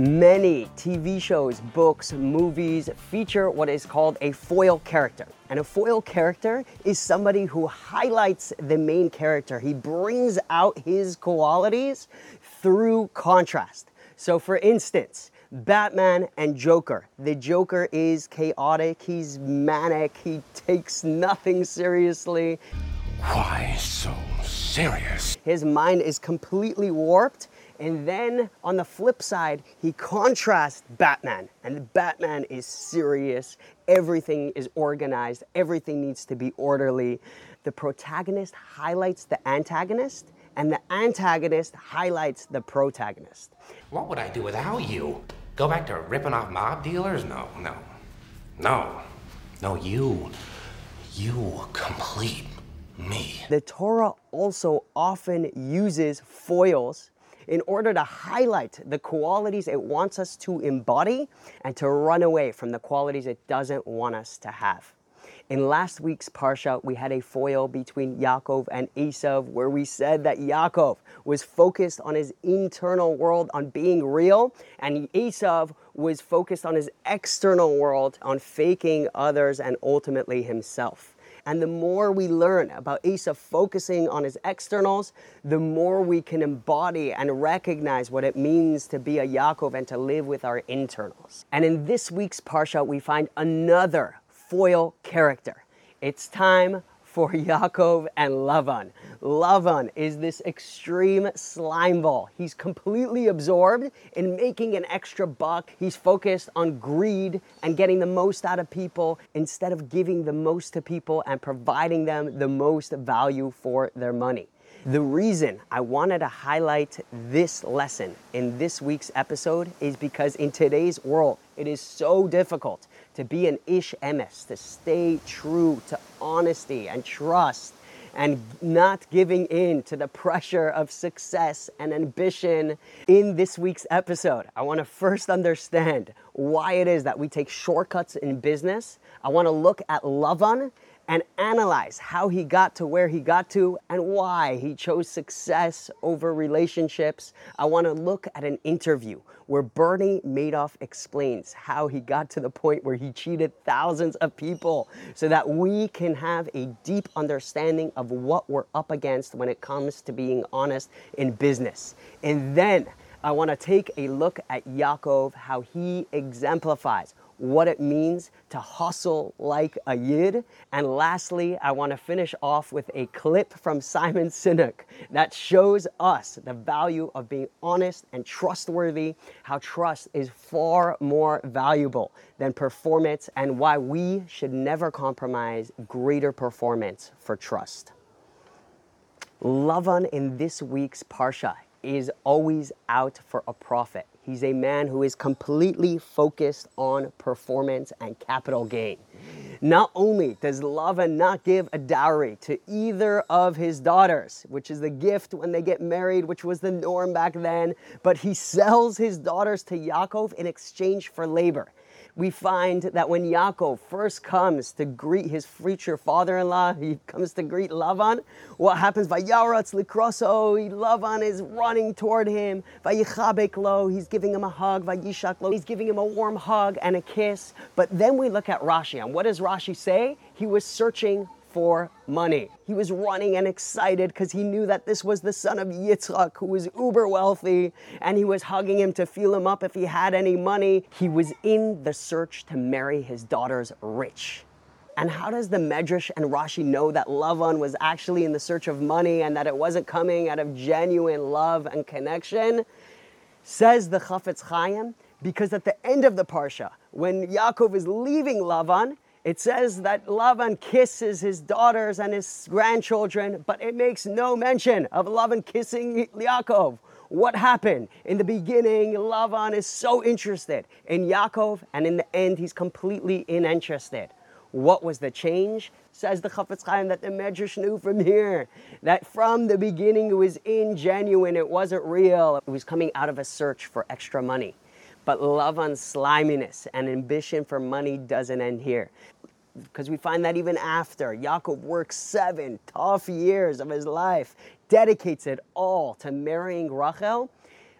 Many TV shows, books, movies feature what is called a foil character. And a foil character is somebody who highlights the main character. He brings out his qualities through contrast. So, for instance, Batman and Joker. The Joker is chaotic, he's manic, he takes nothing seriously. Why so serious? His mind is completely warped. And then on the flip side, he contrasts Batman. And Batman is serious. Everything is organized. Everything needs to be orderly. The protagonist highlights the antagonist, and the antagonist highlights the protagonist. What would I do without you? Go back to ripping off mob dealers? No, no. No. No, you. You complete me. The Torah also often uses foils in order to highlight the qualities it wants us to embody and to run away from the qualities it doesn't want us to have. In last week's Parsha, we had a foil between Yaakov and Esav where we said that Yaakov was focused on his internal world, on being real, and Esav was focused on his external world, on faking others and ultimately himself. And the more we learn about Esav focusing on his externals, the more we can embody and recognize what it means to be a Yaakov and to live with our internals. And in this week's Parsha, we find another foil character. It's time for Yaakov and Lavan. Lavan is this extreme slime ball. He's completely absorbed in making an extra buck. He's focused on greed and getting the most out of people instead of giving the most to people and providing them the most value for their money. The reason I wanted to highlight this lesson in this week's episode is because in today's world, it is so difficult to be an ish emes, to stay true to honesty and trust and not giving in to the pressure of success and ambition in this week's episode. I want to first understand why it is that we take shortcuts in business. I want to look at Lavan and analyze how he got to where he got to and why he chose success over relationships. I want to look at an interview where Bernie Madoff explains how he got to the point where he cheated thousands of people so that we can have a deep understanding of what we're up against when it comes to being honest in business. And then I want to take a look at Yaakov, how he exemplifies what it means to hustle like a yid. And lastly, I want to finish off with a clip from Simon Sinek that shows us the value of being honest and trustworthy, how trust is far more valuable than performance, and why we should never compromise greater performance for trust. Lavan in this week's Parsha is always out for a profit. He's a man who is completely focused on performance and capital gain. Not only does Lavan not give a dowry to either of his daughters, which is the gift when they get married, which was the norm back then, but he sells his daughters to Yaakov in exchange for labor we find that when Yaakov first comes to greet his future father-in-law, he comes to greet Lavan. What happens? Vayaratz likroso. Lavan is running toward him. Vayichabek lo. He's giving him a hug. Vayishak lo. He's giving him a warm hug and a kiss. But then we look at Rashi, and what does Rashi say? He was searching for money. He was running and excited because he knew that this was the son of Yitzchak, who was uber wealthy, and he was hugging him to feel him up if he had any money. He was in the search to marry his daughters rich. And how does the Medrash and Rashi know that Lavan was actually in the search of money and that it wasn't coming out of genuine love and connection? Says the Chafetz Chaim, because at the end of the Parsha, when Yaakov is leaving Lavan, it says that Lavan kisses his daughters and his grandchildren, but it makes no mention of Lavan kissing Yaakov. What happened? In the beginning, Lavan is so interested in Yaakov, and in the end, he's completely uninterested. What was the change? Says the Chafetz Chaim that the Medrash knew from here that from the beginning it was ingenuine, it wasn't real. It was coming out of a search for extra money. But Lavan's sliminess and ambition for money doesn't end here. Because we find that even after Yaakov works seven tough years of his life, dedicates it all to marrying Rachel,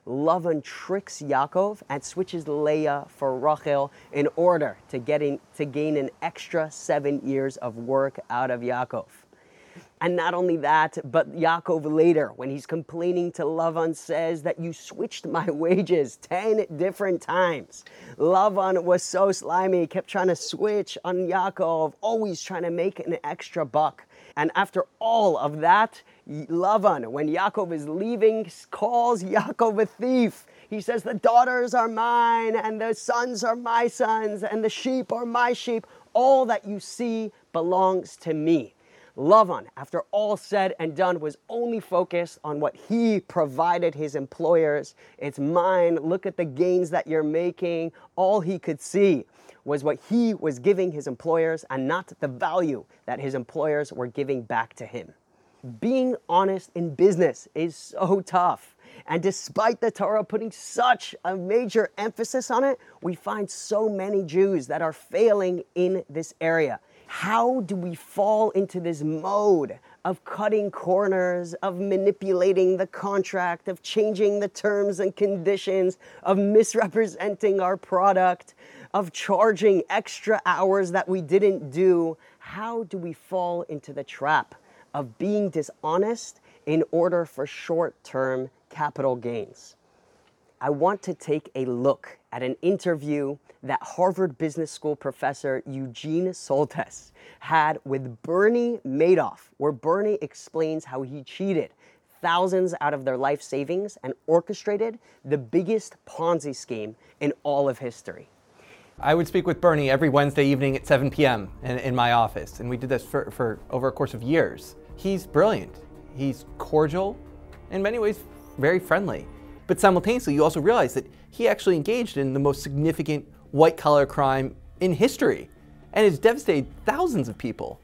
Lavan tricks Yaakov and switches Leah for Rachel in order to, get in, to gain an extra seven years of work out of Yaakov. And not only that, but Yaakov later, when he's complaining to Lavan, says that you switched my wages 10 different times. Lavan was so slimy, he kept trying to switch on Yaakov, always trying to make an extra buck. And after all of that, Lavan, when Yaakov is leaving, calls Yaakov a thief. He says, The daughters are mine, and the sons are my sons, and the sheep are my sheep. All that you see belongs to me. Lavan, after all said and done, was only focused on what he provided his employers. It's mine. Look at the gains that you're making. All he could see was what he was giving his employers and not the value that his employers were giving back to him. Being honest in business is so tough. And despite the Torah putting such a major emphasis on it, we find so many Jews that are failing in this area. How do we fall into this mode of cutting corners, of manipulating the contract, of changing the terms and conditions, of misrepresenting our product, of charging extra hours that we didn't do? How do we fall into the trap of being dishonest in order for short term capital gains? I want to take a look at an interview that Harvard Business School professor Eugene Soltes had with Bernie Madoff, where Bernie explains how he cheated thousands out of their life savings and orchestrated the biggest Ponzi scheme in all of history. I would speak with Bernie every Wednesday evening at 7 p.m. in, in my office, and we did this for, for over a course of years. He's brilliant, he's cordial, in many ways, very friendly. But simultaneously, you also realize that he actually engaged in the most significant white collar crime in history and has devastated thousands of people.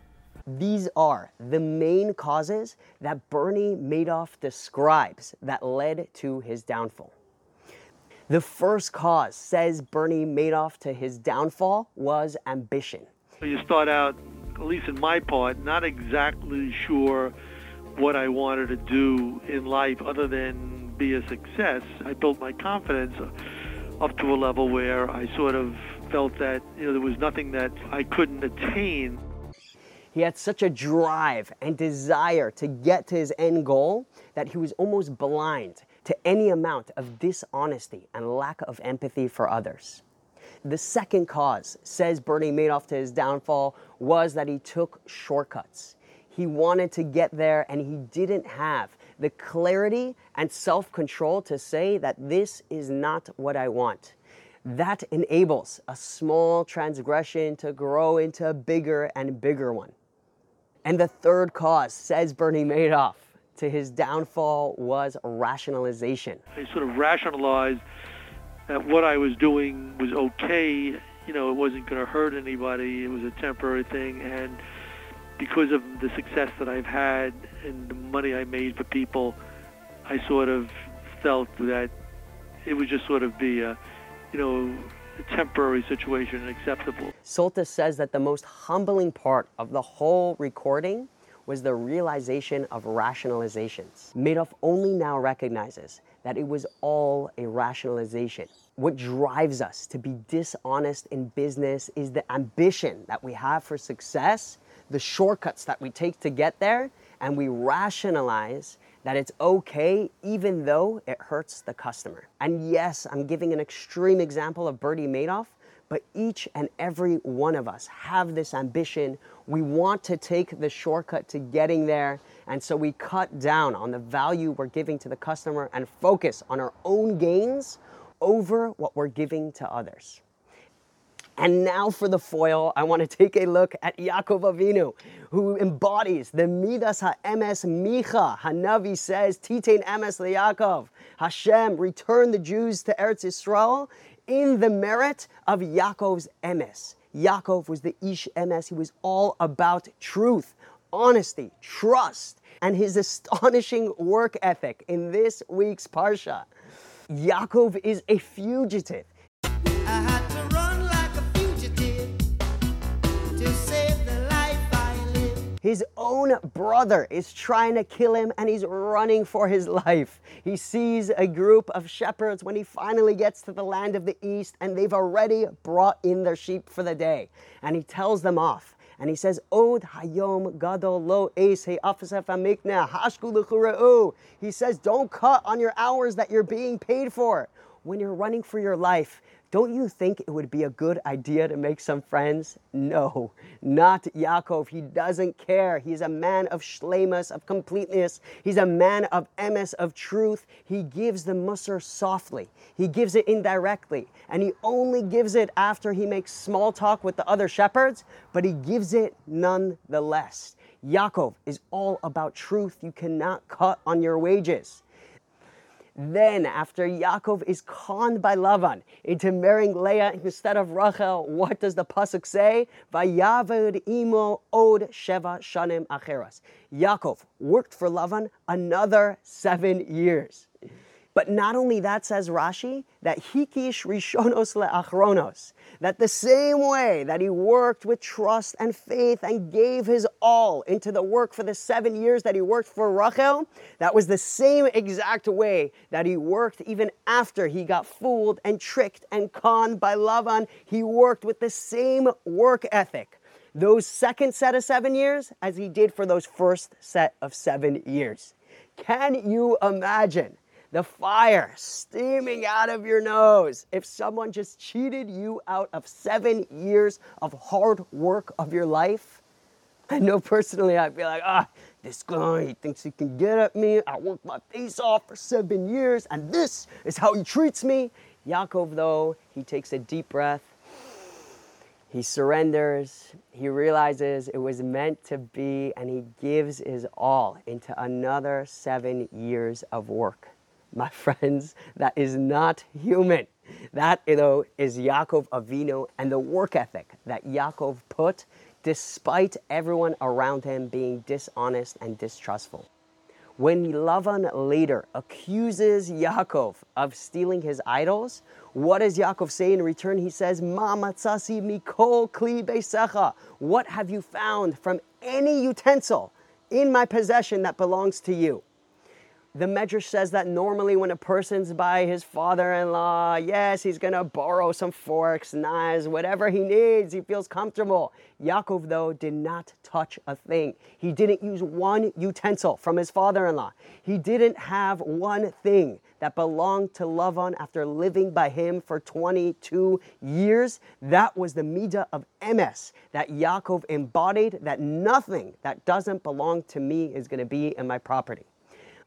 These are the main causes that Bernie Madoff describes that led to his downfall. The first cause, says Bernie Madoff, to his downfall was ambition. You start out, at least in my part, not exactly sure what I wanted to do in life other than be a success. I built my confidence up to a level where I sort of felt that you know there was nothing that I couldn't attain. He had such a drive and desire to get to his end goal that he was almost blind to any amount of dishonesty and lack of empathy for others. The second cause, says Bernie Madoff to his downfall, was that he took shortcuts. He wanted to get there and he didn't have the clarity and self control to say that this is not what I want. That enables a small transgression to grow into a bigger and bigger one. And the third cause, says Bernie Madoff, to his downfall was rationalization. I sort of rationalized that what I was doing was okay. You know, it wasn't going to hurt anybody. It was a temporary thing. And because of the success that I've had and the money I made for people, I sort of felt that it would just sort of be a, uh, you know, a temporary situation and acceptable. Soltes says that the most humbling part of the whole recording was the realization of rationalizations. Madoff only now recognizes that it was all a rationalization. What drives us to be dishonest in business is the ambition that we have for success the shortcuts that we take to get there, and we rationalize that it's okay even though it hurts the customer. And yes, I'm giving an extreme example of Bernie Madoff, but each and every one of us have this ambition. We want to take the shortcut to getting there, and so we cut down on the value we're giving to the customer and focus on our own gains over what we're giving to others. And now for the foil, I want to take a look at Yaakov Avinu, who embodies the Midas HaEmes Micha. Hanavi says, Titain Emes LeYaakov. Hashem, return the Jews to Eretz Yisrael in the merit of Yaakov's Emes. Yaakov was the Ish Emes. He was all about truth, honesty, trust, and his astonishing work ethic in this week's Parsha. Yaakov is a fugitive. His own brother is trying to kill him and he's running for his life. He sees a group of shepherds when he finally gets to the land of the east and they've already brought in their sheep for the day. And he tells them off. And he says, Od hayom gadol lo es hashku He says, don't cut on your hours that you're being paid for. When you're running for your life, don't you think it would be a good idea to make some friends? No, not Yaakov. He doesn't care. He's a man of shlemus, of completeness. He's a man of emes, of truth. He gives the mussar softly. He gives it indirectly. And he only gives it after he makes small talk with the other shepherds, but he gives it nonetheless. Yaakov is all about truth. You cannot cut on your wages. Then, after Yaakov is conned by Lavan into marrying Leah instead of Rachel, what does the pasuk say? Vayaved imo od sheva shanim acheras. Yaakov worked for Lavan another seven years. But not only that, says Rashi, that hikish rishonos le'achronos, that the same way that he worked with trust and faith and gave his all into the work for the seven years that he worked for Rachel, that was the same exact way that he worked even after he got fooled and tricked and conned by Lavan. He worked with the same work ethic those second set of seven years as he did for those first set of seven years. Can you imagine? The fire steaming out of your nose. If someone just cheated you out of seven years of hard work of your life, I know personally I'd be like, ah, this guy, he thinks he can get at me. I worked my face off for seven years, and this is how he treats me. Yaakov, though, he takes a deep breath. He surrenders. He realizes it was meant to be, and he gives his all into another seven years of work my friends, that is not human. That, you know, is Yaakov Avinu and the work ethic that Yaakov put despite everyone around him being dishonest and distrustful. When Lavan later accuses Yaakov of stealing his idols, what does Yaakov say in return? He says, Ma matzasi mikol kli beisecha. What have you found from any utensil in my possession that belongs to you? The Medrash says that normally when a person's by his father-in-law, yes, he's gonna borrow some forks, knives, whatever he needs. He feels comfortable. Yaakov, though, did not touch a thing. He didn't use one utensil from his father-in-law. He didn't have one thing that belonged to Lavan after living by him for 22 years. That was the midah of emes that Yaakov embodied. That nothing that doesn't belong to me is to be in my property.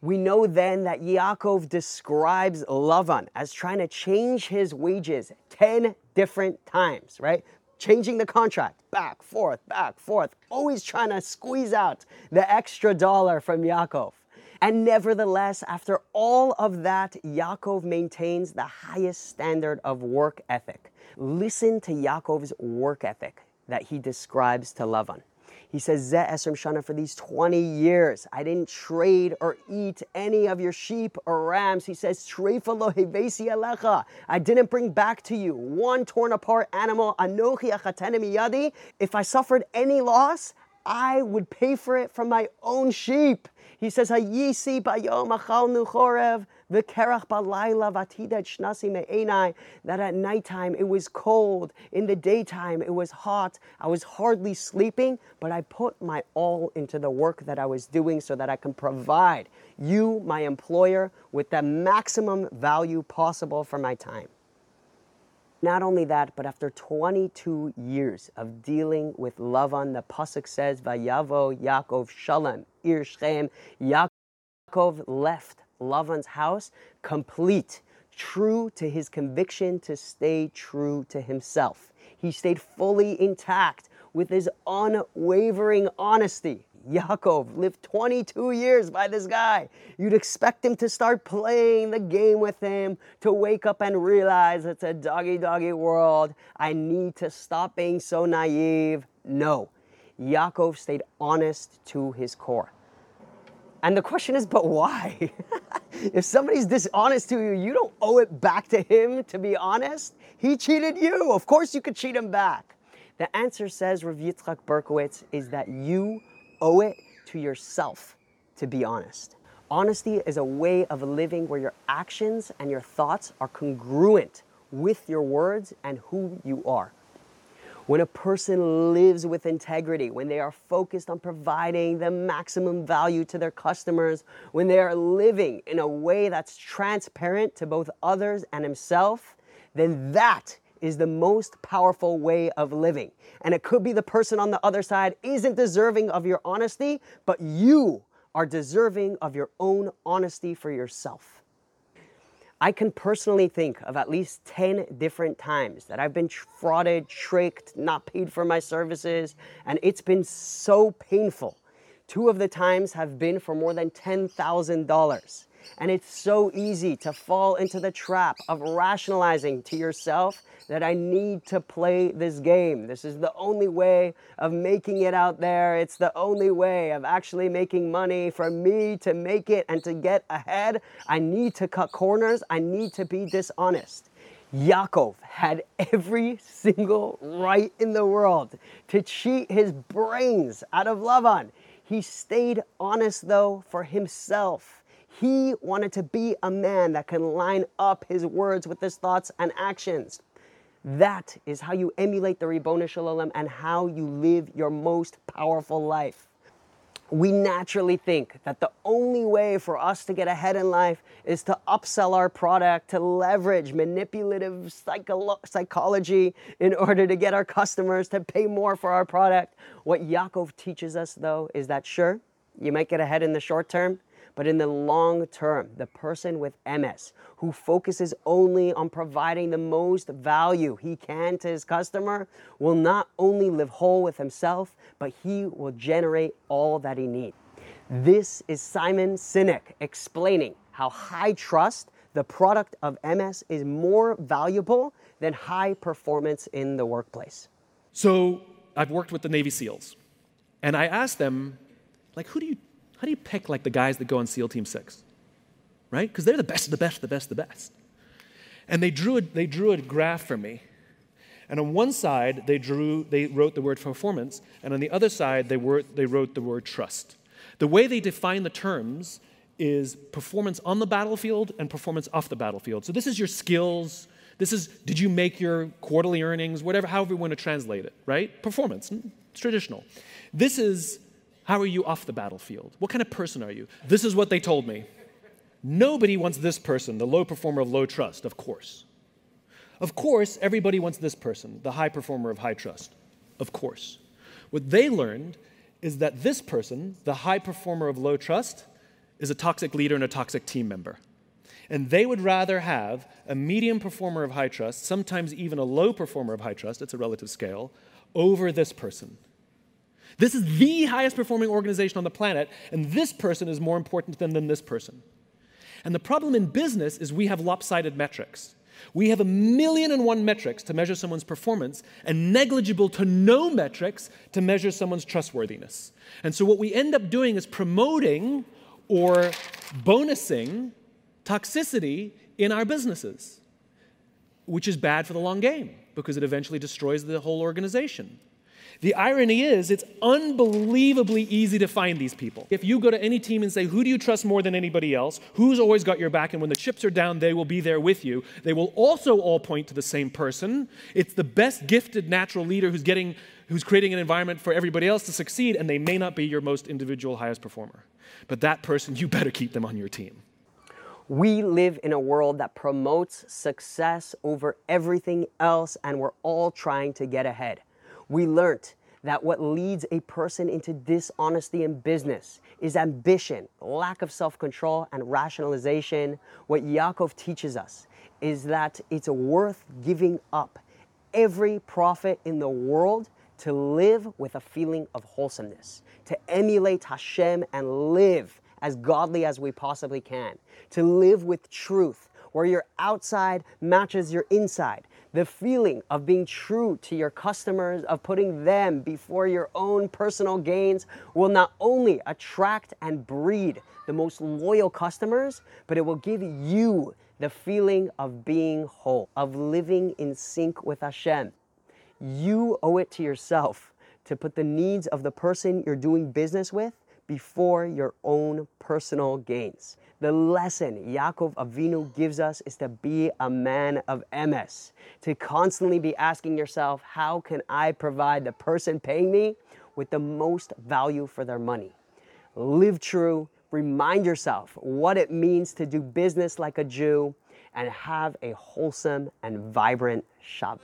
We know then that Yaakov describes Lavan as trying to change his wages 10 different times, right? Changing the contract back, forth, back, forth, always trying to squeeze out the extra dollar from Yaakov. And nevertheless, after all of that, Yaakov maintains the highest standard of work ethic. Listen to Yaakov's work ethic that he describes to Lavan. He says, Ze Esrim Shana, for these 20 years, I didn't trade or eat any of your sheep or rams. He says, alecha. I didn't bring back to you one torn apart animal. Anochi yadi. If I suffered any loss, I would pay for it from my own sheep. He says, Hayisi bayom. That at nighttime it was cold, in the daytime it was hot. I was hardly sleeping, but I put my all into the work that I was doing so that I can provide you, my employer, with the maximum value possible for my time. Not only that, but after 22 years of dealing with Lavan, the pasuk says, "Vayavo Yaakov Shalem Ir Shechem." Yaakov left Lavan's house complete, true to his conviction to stay true to himself. He stayed fully intact with his unwavering honesty. Yaakov lived 22 years by this guy. You'd expect him to start playing the game with him, to wake up and realize it's a doggy doggy world. I need to stop being so naive. No. Yaakov stayed honest to his core. And the question is, but why? if somebody's dishonest to you, you don't owe it back to him to be honest. He cheated you. Of course, you could cheat him back. The answer, says Rav Yitzchak Berkowitz, is that you owe it to yourself to be honest. Honesty is a way of living where your actions and your thoughts are congruent with your words and who you are. When a person lives with integrity, when they are focused on providing the maximum value to their customers, when they are living in a way that's transparent to both others and himself, then that is the most powerful way of living. And it could be the person on the other side isn't deserving of your honesty, but you are deserving of your own honesty for yourself. I can personally think of at least 10 different times that I've been frauded, tricked, not paid for my services, and it's been so painful. Two of the times have been for more than $10,000. And it's so easy to fall into the trap of rationalizing to yourself that I need to play this game. This is the only way of making it out there. It's the only way of actually making money. For me to make it and to get ahead, I need to cut corners. I need to be dishonest. Yaakov had every single right in the world to cheat his brains out of Lavan. He stayed honest though for himself. He wanted to be a man that can line up his words with his thoughts and actions. That is how you emulate the Ribbon Shalom and how you live your most powerful life. We naturally think that the only way for us to get ahead in life is to upsell our product, to leverage manipulative psycholo- psychology in order to get our customers to pay more for our product. What Yaakov teaches us, though, is that sure, you might get ahead in the short term, but in the long term, the person with emes who focuses only on providing the most value he can to his customer will not only live whole with himself, but he will generate all that he needs. This is Simon Sinek explaining how high trust, the product of emes, is more valuable than high performance in the workplace. So I've worked with the Navy SEALs, and I asked them, like, who do you how do you pick like the guys that go on SEAL Team 6? Right? Because they're the best, of the best, the best, the best. And they drew, a, they drew a graph for me. And on one side, they, drew, they wrote the word performance, and on the other side, they, were, they wrote the word trust. The way they define the terms is performance on the battlefield and performance off the battlefield. So this is your skills. This is, did you make your quarterly earnings, whatever, however you want to translate it, right? Performance, it's traditional. This is how are you off the battlefield? What kind of person are you? This is what they told me. Nobody wants this person, the low performer of low trust, of course. Of course, everybody wants this person, the high performer of high trust. Of course. What they learned is that this person, the high performer of low trust, is a toxic leader and a toxic team member. And they would rather have a medium performer of high trust, sometimes even a low performer of high trust, it's a relative scale, over this person. This is the highest performing organization on the planet, and this person is more important than, than this person. And the problem in business is we have lopsided metrics. We have a million and one metrics to measure someone's performance and negligible to no metrics to measure someone's trustworthiness. And so, what we end up doing is promoting or bonusing toxicity in our businesses, which is bad for the long game because it eventually destroys the whole organization. The irony is, it's unbelievably easy to find these people. If you go to any team and say, Who do you trust more than anybody else? Who's always got your back? And when the chips are down, they will be there with you. They will also all point to the same person. It's the best gifted natural leader who's getting who's creating an environment for everybody else to succeed, and they may not be your most individual highest performer. But that person, you better keep them on your team. We live in a world that promotes success over everything else, and we're all trying to get ahead. We learned that what leads a person into dishonesty in business is ambition, lack of self control, and rationalization. What Yaakov teaches us is that it's worth giving up every profit in the world to live with a feeling of wholesomeness, to emulate Hashem and live as godly as we possibly can, to live with truth, where your outside matches your inside, the feeling of being true to your customers, of putting them before your own personal gains, will not only attract and breed the most loyal customers, but it will give you the feeling of being whole, of living in sync with Hashem. You owe it to yourself to put the needs of the person you're doing business with before your own personal gains. The lesson Yaakov Avinu gives us is to be a man of emes, to constantly be asking yourself, how can I provide the person paying me with the most value for their money? Live true, remind yourself what it means to do business like a Jew, and have a wholesome and vibrant Shabbos.